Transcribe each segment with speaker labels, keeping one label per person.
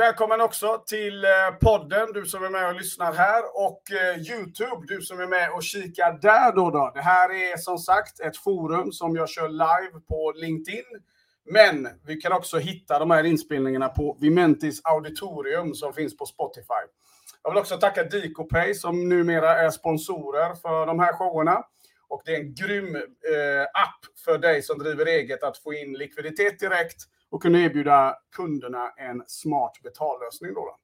Speaker 1: Välkommen också till eh, podden, du som är med och lyssnar här och eh, Youtube, du som är med och kikar där då, då. Det här är som sagt ett forum som jag kör live på LinkedIn. Men vi kan också hitta de här inspelningarna på Vimentis auditorium som finns på Spotify. Jag vill också tacka DicoPay som numera är sponsorer för de här showerna. Och det är en grym eh, app för dig som driver eget att få in likviditet direkt och kunna erbjuda kunderna en smart betallösning. Då, då.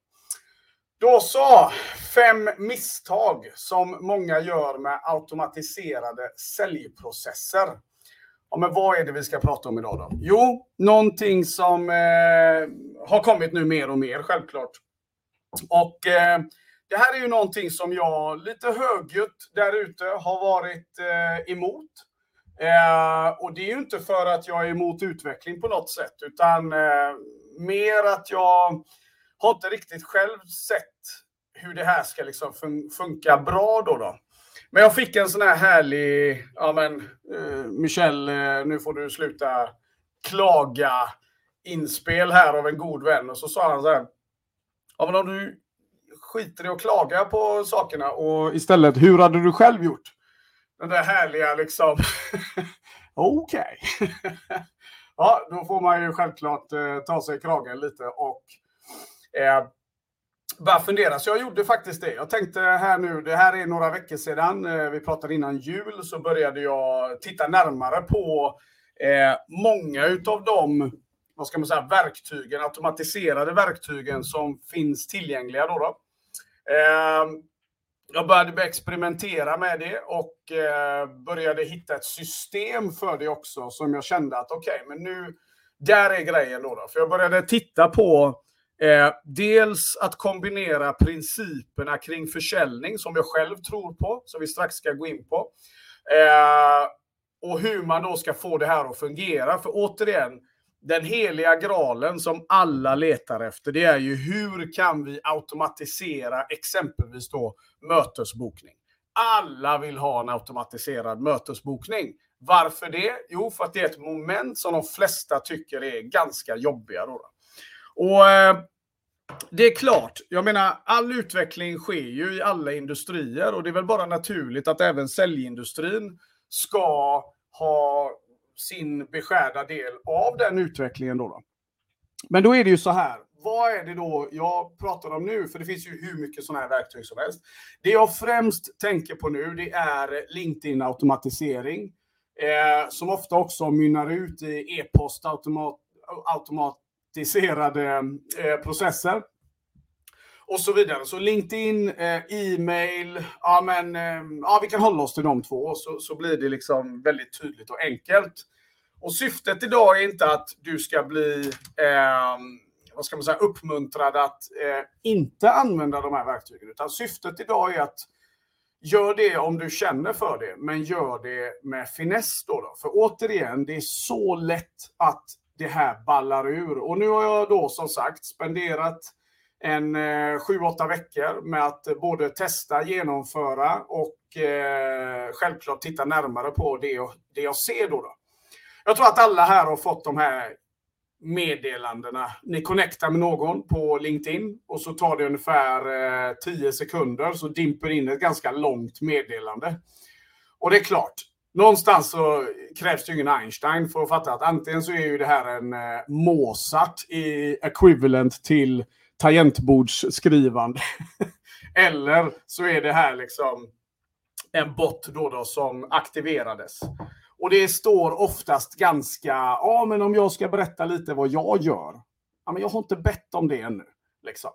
Speaker 1: då så, fem misstag som många gör med automatiserade säljprocesser. Ja, men vad är det vi ska prata om idag då? Jo, någonting som eh, har kommit nu mer och mer självklart. Och eh, det här är ju någonting som jag lite högljutt där ute har varit eh, emot. Eh, och det är ju inte för att jag är emot utveckling på något sätt, utan eh, mer att jag har inte riktigt själv sett hur det här ska liksom fun funka bra då, då. Men jag fick en sån här härlig, ja men eh, Michel, eh, nu får du sluta klaga inspel här av en god vän. Och så sa han så här, ja men om du skiter i att klaga på sakerna och istället, hur hade du själv gjort? Den där härliga liksom, okej. ja, då får man ju självklart eh, ta sig i kragen lite och eh, bara fundera. Så jag gjorde faktiskt det. Jag tänkte här nu, det här är några veckor sedan, eh, vi pratade innan jul, så började jag titta närmare på eh, många utav de vad ska man säga, verktygen, automatiserade verktygen som finns tillgängliga. Då, då. Jag började experimentera med det och eh, började hitta ett system för det också som jag kände att okej, okay, men nu, där är grejen då, då. För jag började titta på eh, dels att kombinera principerna kring försäljning som jag själv tror på, som vi strax ska gå in på. Eh, och hur man då ska få det här att fungera. För återigen, den heliga graalen som alla letar efter, det är ju hur kan vi automatisera exempelvis då mötesbokning? Alla vill ha en automatiserad mötesbokning. Varför det? Jo, för att det är ett moment som de flesta tycker är ganska jobbiga. Då. Och eh, det är klart, jag menar all utveckling sker ju i alla industrier och det är väl bara naturligt att även säljindustrin ska ha sin beskärda del av den utvecklingen. Då, då. Men då är det ju så här, vad är det då jag pratar om nu? För det finns ju hur mycket sådana här verktyg som helst. Det jag främst tänker på nu, det är LinkedIn-automatisering. Eh, som ofta också mynnar ut i e-postautomatiserade automat, eh, processer och så vidare. Så LinkedIn, eh, e-mail, ja men eh, ja, vi kan hålla oss till de två så, så blir det liksom väldigt tydligt och enkelt. Och syftet idag är inte att du ska bli eh, vad ska man säga, uppmuntrad att eh, inte använda de här verktygen. Utan syftet idag är att gör det om du känner för det, men gör det med finess. Då, då. För återigen, det är så lätt att det här ballar ur. Och nu har jag då som sagt spenderat en eh, sju, åtta veckor med att både testa, genomföra och eh, självklart titta närmare på det, jag, det jag ser. Då, då. Jag tror att alla här har fått de här meddelandena. Ni connectar med någon på LinkedIn och så tar det ungefär eh, 10 sekunder så dimper in ett ganska långt meddelande. Och det är klart, någonstans så krävs det ingen Einstein för att fatta att antingen så är ju det här en eh, Mozart i equivalent till tangentbordsskrivande. Eller så är det här liksom en bot då, då som aktiverades. Och det står oftast ganska, ja men om jag ska berätta lite vad jag gör. Ja, men jag har inte bett om det ännu. Liksom.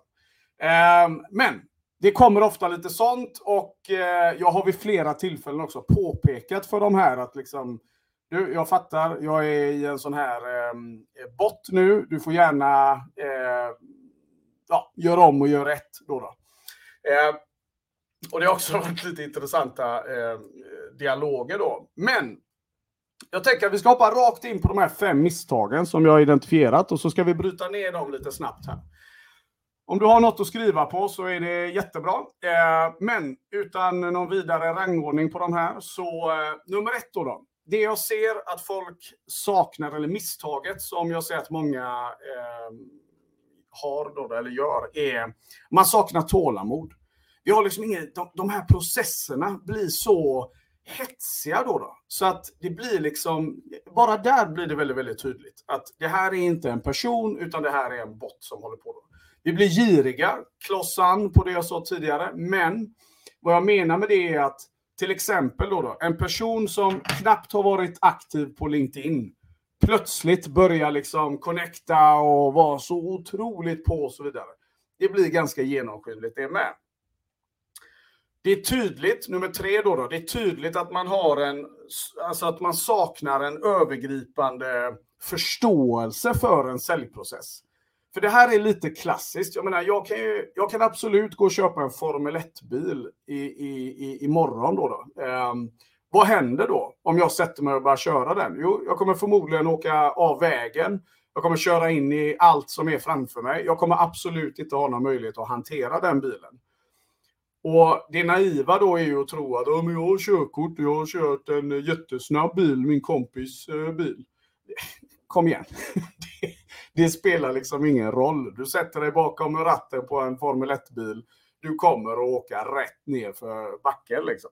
Speaker 1: Eh, men det kommer ofta lite sånt och eh, jag har vid flera tillfällen också påpekat för de här att liksom, du, jag fattar, jag är i en sån här eh, bot nu. Du får gärna eh, ja, gör om och gör rätt. Då, då. Eh, och det har också varit lite intressanta eh, dialoger då. Men jag tänker att vi ska hoppa rakt in på de här fem misstagen som jag har identifierat och så ska vi bryta ner dem lite snabbt här. Om du har något att skriva på så är det jättebra. Eh, men utan någon vidare rangordning på de här så eh, nummer ett då, då. Det jag ser att folk saknar eller misstaget som jag ser att många eh, har då, eller gör är man saknar tålamod. Vi har liksom inget, de, de här processerna blir så hetsiga då, då. Så att det blir liksom, bara där blir det väldigt, väldigt tydligt att det här är inte en person utan det här är en bot som håller på. Då. Vi blir giriga, klossan på det jag sa tidigare, men vad jag menar med det är att till exempel då, då en person som knappt har varit aktiv på LinkedIn plötsligt börjar liksom connecta och vara så otroligt på och så vidare. Det blir ganska genomskinligt det med. Det är tydligt, nummer tre då, då, det är tydligt att man har en, alltså att man saknar en övergripande förståelse för en säljprocess. För det här är lite klassiskt. Jag menar, jag kan, ju, jag kan absolut gå och köpa en Formel 1-bil i, i, i, imorgon. Då, då. Um, vad händer då om jag sätter mig och börjar köra den? Jo, jag kommer förmodligen åka av vägen. Jag kommer köra in i allt som är framför mig. Jag kommer absolut inte ha någon möjlighet att hantera den bilen. Och det naiva då är ju att tro att om jag har körkort och jag har kört en jättesnabb bil, min kompis eh, bil. Kom igen. det, det, spelar liksom ingen roll. Du sätter dig bakom ratten på en Formel 1-bil. Du kommer att åka rätt ner för backen liksom.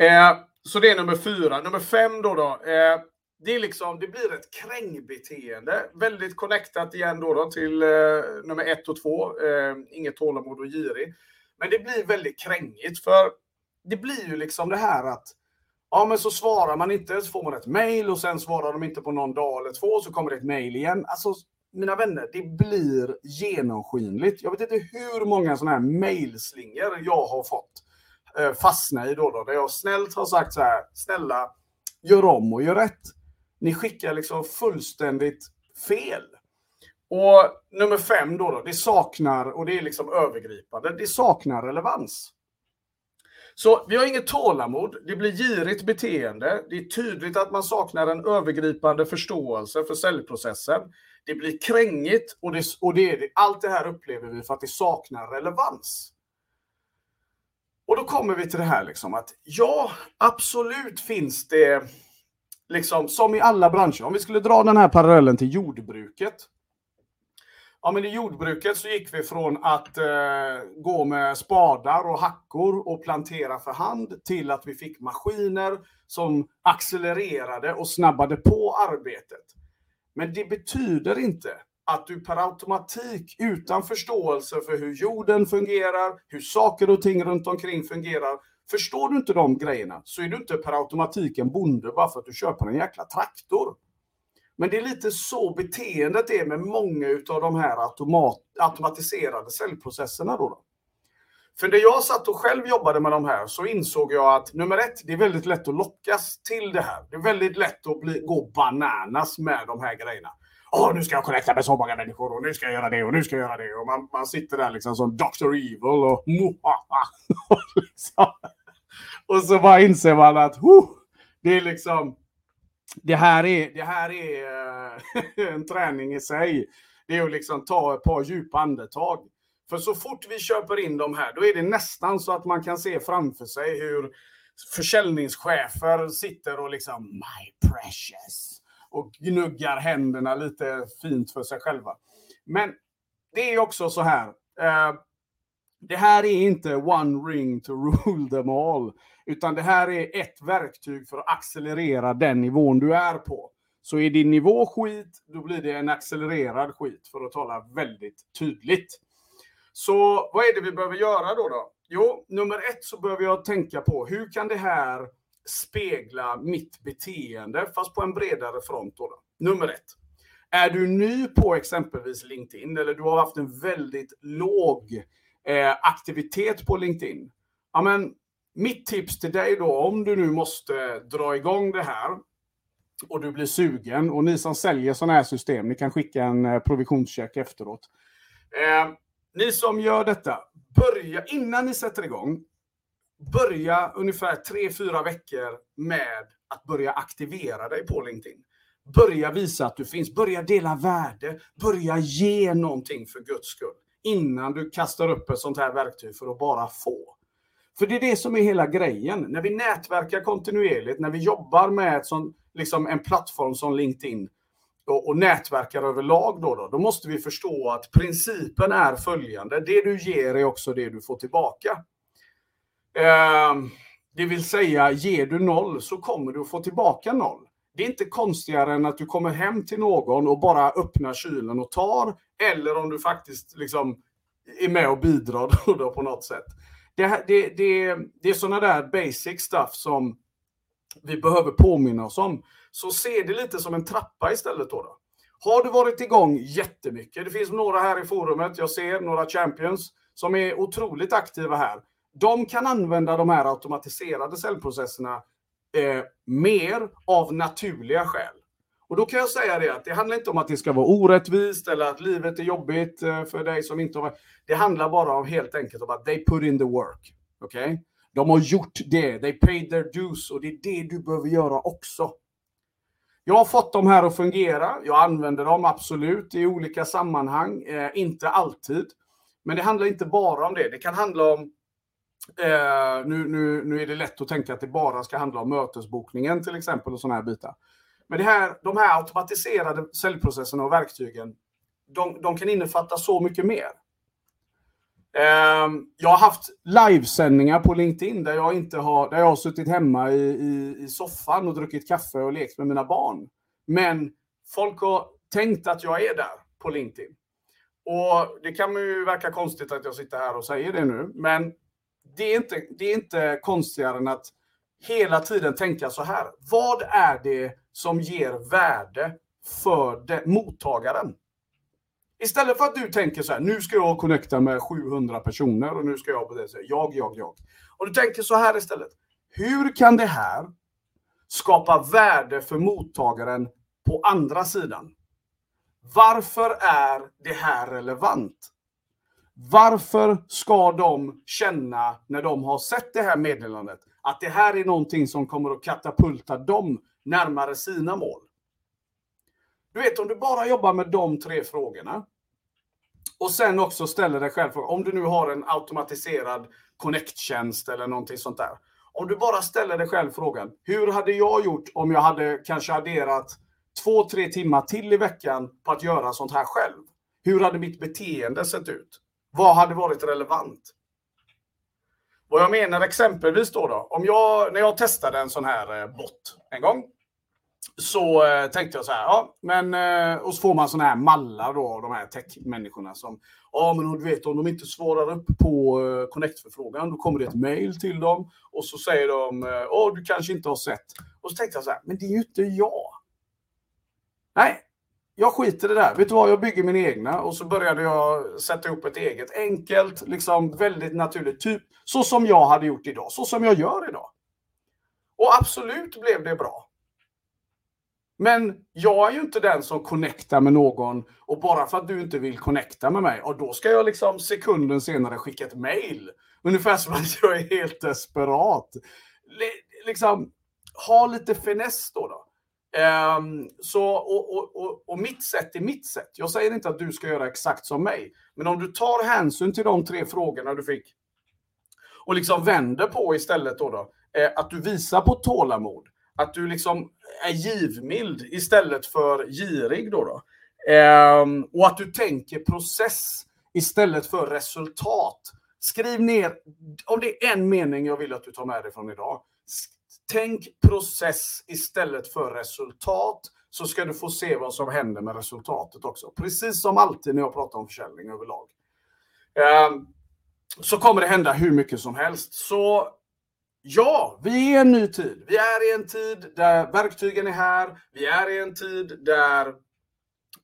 Speaker 1: Eh, så det är nummer fyra. Nummer fem då. då eh, det, är liksom, det blir ett krängbeteende. Väldigt connectat igen då, då till eh, nummer ett och två. Eh, inget tålamod och girig. Men det blir väldigt krängigt för det blir ju liksom det här att ja, men så svarar man inte så får man ett mail och sen svarar de inte på någon dag eller två så kommer det ett mail igen. Alltså, mina vänner, det blir genomskinligt. Jag vet inte hur många sådana här mejlslingor jag har fått Eh, fastna i då, då, där jag snällt har sagt så här, snälla, gör om och gör rätt. Ni skickar liksom fullständigt fel. Och nummer fem då, då, det saknar, och det är liksom övergripande, det saknar relevans. Så vi har inget tålamod, det blir girigt beteende, det är tydligt att man saknar en övergripande förståelse för säljprocessen. Det blir krängigt och, det, och det, allt det här upplever vi för att det saknar relevans. Och då kommer vi till det här liksom att ja, absolut finns det, liksom som i alla branscher, om vi skulle dra den här parallellen till jordbruket, Ja, men I jordbruket så gick vi från att eh, gå med spadar och hackor och plantera för hand till att vi fick maskiner som accelererade och snabbade på arbetet. Men det betyder inte att du per automatik utan förståelse för hur jorden fungerar, hur saker och ting runt omkring fungerar, förstår du inte de grejerna så är du inte per automatik en bonde bara för att du köper en jäkla traktor. Men det är lite så beteendet är med många av de här automat, automatiserade säljprocesserna. Då, då. För när jag satt och själv jobbade med de här så insåg jag att nummer ett, det är väldigt lätt att lockas till det här. Det är väldigt lätt att bli, gå bananas med de här grejerna. Åh, nu ska jag connecta med så många människor och nu ska jag göra det och nu ska jag göra det. Och man, man sitter där liksom som Dr. Evil och och, liksom. och så bara inser man att det är liksom det här är, det här är eh, en träning i sig. Det är att liksom ta ett par djupa andetag. För så fort vi köper in de här, då är det nästan så att man kan se framför sig hur försäljningschefer sitter och liksom My precious och gnuggar händerna lite fint för sig själva. Men det är också så här. Eh, det här är inte one ring to rule them all. Utan det här är ett verktyg för att accelerera den nivån du är på. Så är din nivå skit, då blir det en accelererad skit, för att tala väldigt tydligt. Så vad är det vi behöver göra då? då? Jo, nummer ett så behöver jag tänka på hur kan det här spegla mitt beteende, fast på en bredare front. Då, då. Nummer ett. Är du ny på exempelvis LinkedIn eller du har haft en väldigt låg eh, aktivitet på LinkedIn. Ja, men mitt tips till dig då, om du nu måste dra igång det här och du blir sugen och ni som säljer sådana här system, ni kan skicka en eh, provisionscheck efteråt. Eh, ni som gör detta, börja innan ni sätter igång. Börja ungefär 3-4 veckor med att börja aktivera dig på LinkedIn. Börja visa att du finns, börja dela värde, börja ge någonting för Guds skull innan du kastar upp ett sånt här verktyg för att bara få. För det är det som är hela grejen. När vi nätverkar kontinuerligt, när vi jobbar med ett sånt, liksom en plattform som LinkedIn, och, och nätverkar överlag då, då, då måste vi förstå att principen är följande. Det du ger är också det du får tillbaka. Ehm, det vill säga, ger du noll så kommer du att få tillbaka noll. Det är inte konstigare än att du kommer hem till någon och bara öppnar kylen och tar, eller om du faktiskt liksom är med och bidrar då, då på något sätt. Det, det, det, det är sådana där basic stuff som vi behöver påminna oss om. Så se det lite som en trappa istället då. då. Har du varit igång jättemycket, det finns några här i forumet, jag ser några champions som är otroligt aktiva här. De kan använda de här automatiserade cellprocesserna eh, mer av naturliga skäl. Och då kan jag säga det att det handlar inte om att det ska vara orättvist eller att livet är jobbigt eh, för dig som inte har... Det handlar bara om helt enkelt om att they put in the work. Okej? Okay? De har gjort det. They paid their dues och det är det du behöver göra också. Jag har fått dem här att fungera. Jag använder dem absolut i olika sammanhang. Eh, inte alltid. Men det handlar inte bara om det. Det kan handla om Eh, nu, nu, nu är det lätt att tänka att det bara ska handla om mötesbokningen till exempel och sådana här bitar. Men det här, de här automatiserade säljprocesserna och verktygen, de, de kan innefatta så mycket mer. Eh, jag har haft livesändningar på LinkedIn där jag, inte har, där jag har suttit hemma i, i, i soffan och druckit kaffe och lekt med mina barn. Men folk har tänkt att jag är där på LinkedIn. Och det kan ju verka konstigt att jag sitter här och säger det nu, men det är inte, det är inte konstigare än att hela tiden tänka så här. Vad är det som ger värde för det, mottagaren? Istället för att du tänker så här, nu ska jag connecta med 700 personer och nu ska jag på det sättet. Jag, jag, jag. Och du tänker så här istället. Hur kan det här skapa värde för mottagaren på andra sidan? Varför är det här relevant? Varför ska de känna när de har sett det här meddelandet att det här är någonting som kommer att katapulta dem närmare sina mål? Du vet, om du bara jobbar med de tre frågorna och sen också ställer dig själv frågan, om du nu har en automatiserad connect-tjänst eller någonting sånt där. Om du bara ställer dig själv frågan, hur hade jag gjort om jag hade kanske adderat två, tre timmar till i veckan på att göra sånt här själv? Hur hade mitt beteende sett ut? Vad hade varit relevant? Vad jag menar exempelvis då, då om jag, när jag testade en sån här eh, bot en gång, så eh, tänkte jag så här, ja, men eh, och så får man såna här mallar då, de här tech-människorna som, ja men du vet om de inte svarar upp på eh, Connect-förfrågan, då kommer det ett mail till dem och så säger de, eh, åh du kanske inte har sett. Och så tänkte jag så här, men det är ju inte jag. Nej, jag skiter i det där. Vet du vad, jag bygger min egna och så började jag sätta ihop ett eget. Enkelt, liksom väldigt naturligt. Typ så som jag hade gjort idag, så som jag gör idag. Och absolut blev det bra. Men jag är ju inte den som connectar med någon och bara för att du inte vill connecta med mig, och då ska jag liksom sekunden senare skicka ett mail. Ungefär som att jag är helt desperat. liksom, ha lite finess då. då. Um, så, och, och, och, och, mitt sätt är mitt sätt. Jag säger inte att du ska göra exakt som mig. Men om du tar hänsyn till de tre frågorna du fick och liksom vänder på istället då, då eh, att du visar på tålamod. Att du liksom är givmild istället för girig då. då. Um, och att du tänker process istället för resultat. Skriv ner, om det är en mening jag vill att du tar med dig från idag. Tänk process istället för resultat så ska du få se vad som händer med resultatet också. Precis som alltid när jag pratar om försäljning överlag. Ehm, så kommer det hända hur mycket som helst. Så ja, vi är i en ny tid. Vi är i en tid där verktygen är här. Vi är i en tid där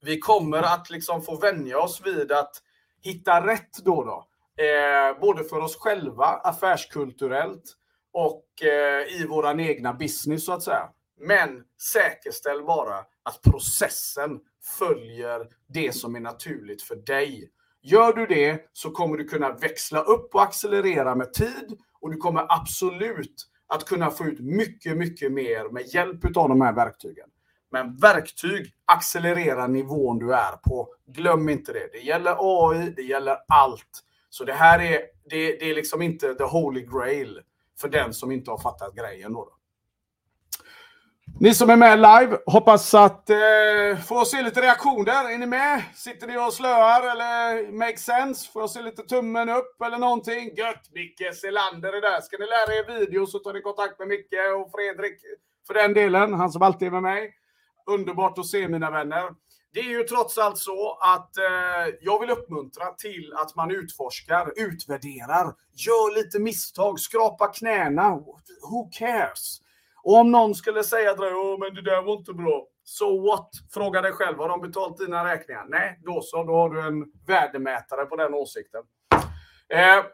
Speaker 1: vi kommer att liksom få vänja oss vid att hitta rätt då. då. Eh, både för oss själva, affärskulturellt, och eh, i våran egna business så att säga. Men säkerställ bara att processen följer det som är naturligt för dig. Gör du det så kommer du kunna växla upp och accelerera med tid och du kommer absolut att kunna få ut mycket, mycket mer med hjälp av de här verktygen. Men verktyg accelererar nivån du är på. Glöm inte det. Det gäller AI, det gäller allt. Så det här är, det, det är liksom inte the holy grail för den som inte har fattat grejen. Då. Ni som är med live, hoppas att eh, få se lite reaktioner. Är ni med? Sitter ni och slöar eller make sense? Får jag se lite tummen upp eller någonting? Gött! Micke Selander är där. Ska ni lära er video så tar ni kontakt med Micke och Fredrik för den delen. Han som alltid är med mig. Underbart att se mina vänner. Det är ju trots allt så att eh, jag vill uppmuntra till att man utforskar, utvärderar, gör lite misstag, skrapa knäna. Who cares? Och om någon skulle säga att oh, men det där var inte bra. So what? Fråga dig själv, har de betalt dina räkningar? Nej, då så, då har du en värdemätare på den åsikten. Eh,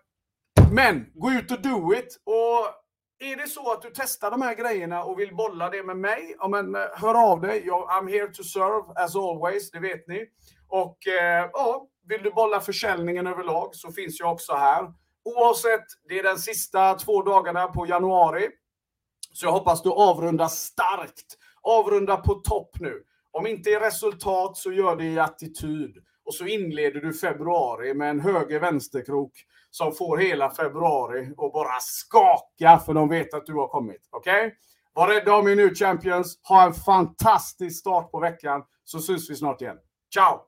Speaker 1: men gå ut och do it. Och är det så att du testar de här grejerna och vill bolla det med mig, ja, men, eh, hör av dig. Jag, I'm here to serve as always, det vet ni. Och eh, ja, vill du bolla försäljningen överlag så finns jag också här. Oavsett, det är den sista två dagarna på januari. Så jag hoppas du avrundar starkt. Avrunda på topp nu. Om inte i resultat så gör det i attityd. Och så inleder du februari med en höger-vänsterkrok som får hela februari att bara skaka för de vet att du har kommit. Okej? Okay? Var rädda om er nu Champions. Ha en fantastisk start på veckan så syns vi snart igen. Ciao!